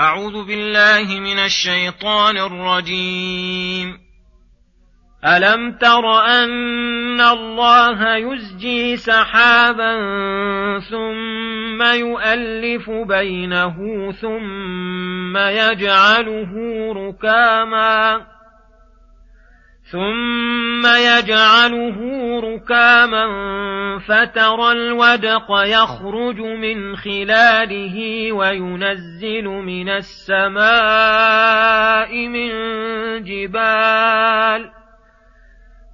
أعوذ بالله من الشيطان الرجيم. ألم تر أن الله يزجي سحابا ثم يؤلف بينه ثم يجعله ركاما ثم يجعله ركاما فترى الودق يخرج من خلاله وينزل من السماء من جبال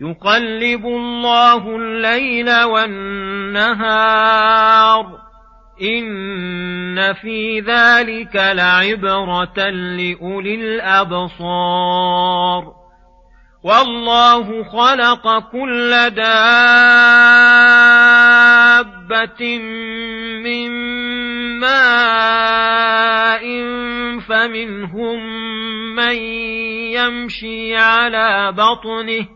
يقلب الله الليل والنهار. إن في ذلك لعبرة لأولي الأبصار. والله خلق كل دابة من ماء فمنهم من يمشي على بطنه.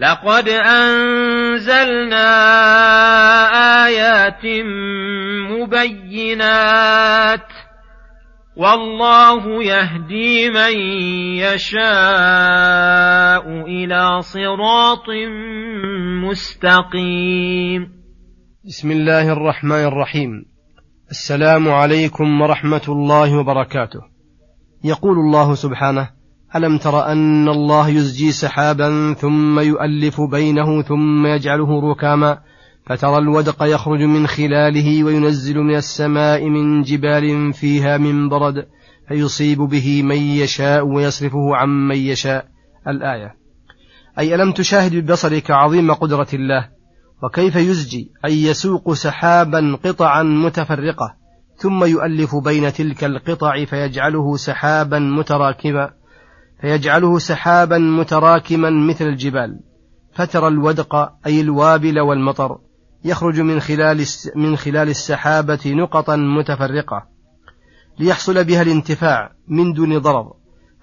لقد أنزلنا آيات مبينات والله يهدي من يشاء إلى صراط مستقيم. بسم الله الرحمن الرحيم. السلام عليكم ورحمة الله وبركاته. يقول الله سبحانه ألم تر أن الله يزجي سحابا ثم يؤلف بينه ثم يجعله ركاما فترى الودق يخرج من خلاله وينزل من السماء من جبال فيها من برد فيصيب به من يشاء ويصرفه عن من يشاء. الآية. أي ألم تشاهد ببصرك عظيم قدرة الله؟ وكيف يزجي أي يسوق سحابا قطعا متفرقة ثم يؤلف بين تلك القطع فيجعله سحابا متراكبا؟ فيجعله سحابا متراكما مثل الجبال. فترى الودق أي الوابل والمطر يخرج من خلال من خلال السحابة نقطا متفرقة ليحصل بها الانتفاع من دون ضرر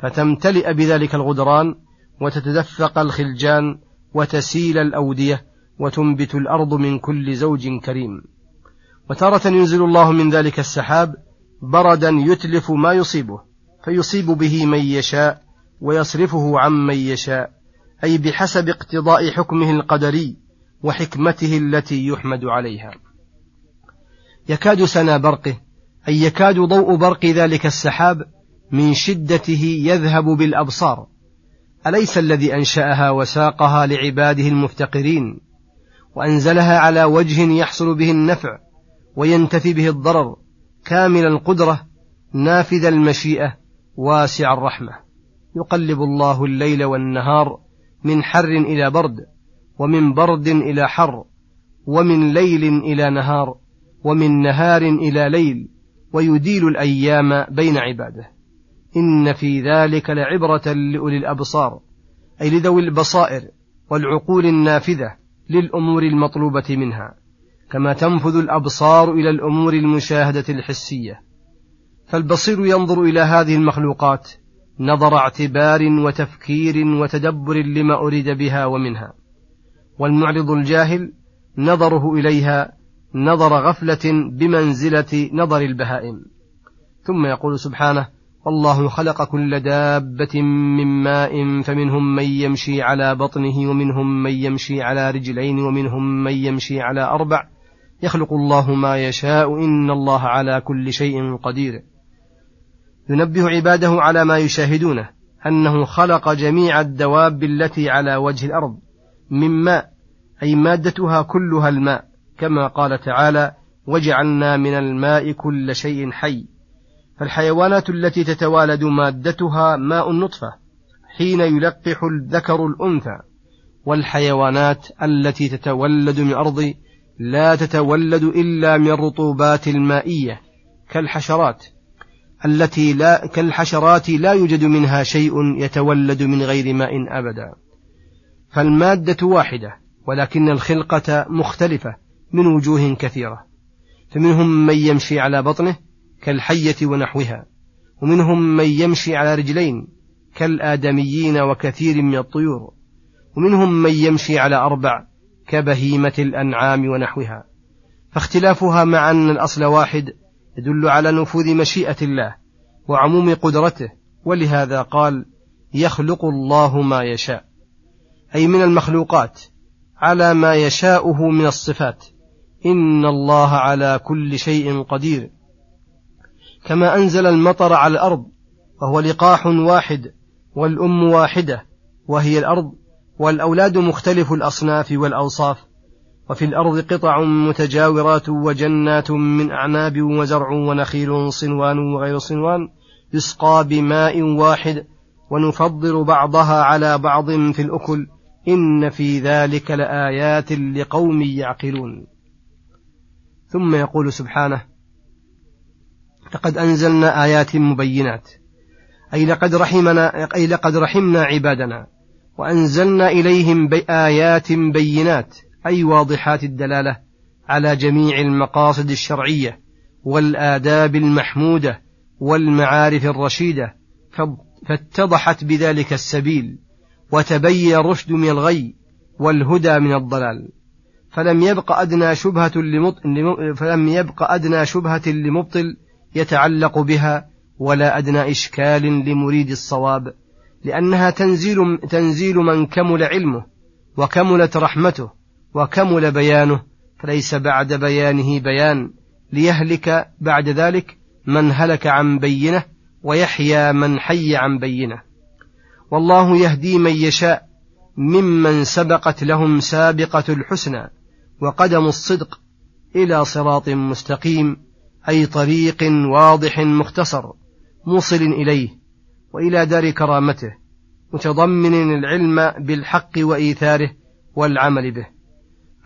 فتمتلئ بذلك الغدران وتتدفق الخلجان وتسيل الأودية وتنبت الأرض من كل زوج كريم. وتارة ينزل الله من ذلك السحاب بردا يتلف ما يصيبه فيصيب به من يشاء ويصرفه عمن يشاء أي بحسب اقتضاء حكمه القدري وحكمته التي يحمد عليها. يكاد سنا برقه أي يكاد ضوء برق ذلك السحاب من شدته يذهب بالأبصار. أليس الذي أنشأها وساقها لعباده المفتقرين؟ وأنزلها على وجه يحصل به النفع وينتفي به الضرر كامل القدرة نافذ المشيئة واسع الرحمة. يقلب الله الليل والنهار من حر إلى برد ومن برد إلى حر ومن ليل إلى نهار ومن نهار إلى ليل ويديل الأيام بين عباده. إن في ذلك لعبرة لأولي الأبصار أي لذوي البصائر والعقول النافذة للأمور المطلوبة منها. كما تنفذ الأبصار إلى الأمور المشاهدة الحسية. فالبصير ينظر إلى هذه المخلوقات نظر اعتبار وتفكير وتدبر لما أريد بها ومنها. والمعرض الجاهل نظره إليها نظر غفلة بمنزلة نظر البهائم. ثم يقول سبحانه والله خلق كل دابة من ماء فمنهم من يمشي على بطنه ومنهم من يمشي على رجلين ومنهم من يمشي على أربع. يخلق الله ما يشاء إن الله على كل شيء قدير. ينبه عباده على ما يشاهدونه أنه خلق جميع الدواب التي على وجه الأرض من ماء أي مادتها كلها الماء كما قال تعالى وجعلنا من الماء كل شيء حي فالحيوانات التي تتوالد مادتها ماء النطفة حين يلقح الذكر الأنثى. والحيوانات التي تتولد من الأرض لا تتولد إلا من الرطوبات المائية كالحشرات. التي لا كالحشرات لا يوجد منها شيء يتولد من غير ماء أبدا. فالمادة واحدة ولكن الخلقة مختلفة من وجوه كثيرة. فمنهم من يمشي على بطنه كالحية ونحوها ومنهم من يمشي على رجلين كالآدميين وكثير من الطيور ومنهم من يمشي على أربع كبهيمة الأنعام ونحوها. فاختلافها مع أن الأصل واحد يدل على نفوذ مشيئة الله وعموم قدرته ولهذا قال يخلق الله ما يشاء. أي من المخلوقات على ما يشاؤه من الصفات. إن الله على كل شيء قدير. كما أنزل المطر على الأرض وهو لقاح واحد والأم واحدة وهي الأرض والأولاد مختلف الأصناف والأوصاف. وفي الأرض قطع متجاورات وجنات من أعناب وزرع ونخيل صنوان وغير صنوان يسقى بماء واحد ونفضل بعضها على بعض في الأكل. إن في ذلك لآيات لقوم يعقلون. ثم يقول سبحانه لقد أنزلنا آيات مبينات أي لقد رحمنا أي لقد رحمنا عبادنا وأنزلنا إليهم آيات بينات أي واضحات الدلالة على جميع المقاصد الشرعية والآداب المحمودة والمعارف الرشيدة فاتضحت بذلك السبيل وتبين الرشد من الغي والهدى من الضلال. فلم يبق أدنى شبهة لمبطل فلم يبق أدنى شبهة لمبطل يتعلق بها ولا أدنى إشكال لمريد الصواب لأنها تنزيل تنزيل من كمل علمه وكملت رحمته وكمل بيانه فليس بعد بيانه بيان. ليهلك بعد ذلك من هلك عن بينة ويحيى من حي عن بينة. والله يهدي من يشاء ممن سبقت لهم سابقة الحسنى وقدم الصدق إلى صراط مستقيم أي طريق واضح مختصر موصل إليه وإلى دار كرامته متضمن العلم بالحق وإيثاره والعمل به.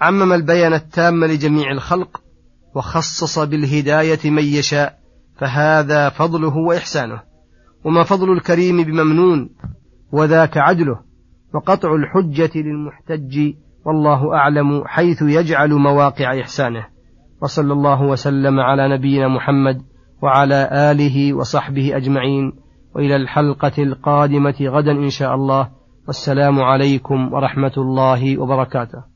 عمم البيان التام لجميع الخلق وخصص بالهداية من يشاء فهذا فضله وإحسانه. وما فضل الكريم بممنون وذاك عدله. وقطع الحجة للمحتج والله أعلم حيث يجعل مواقع إحسانه. وصلى الله وسلم على نبينا محمد وعلى آله وصحبه أجمعين. وإلى الحلقة القادمة غدا إن شاء الله. والسلام عليكم ورحمة الله وبركاته.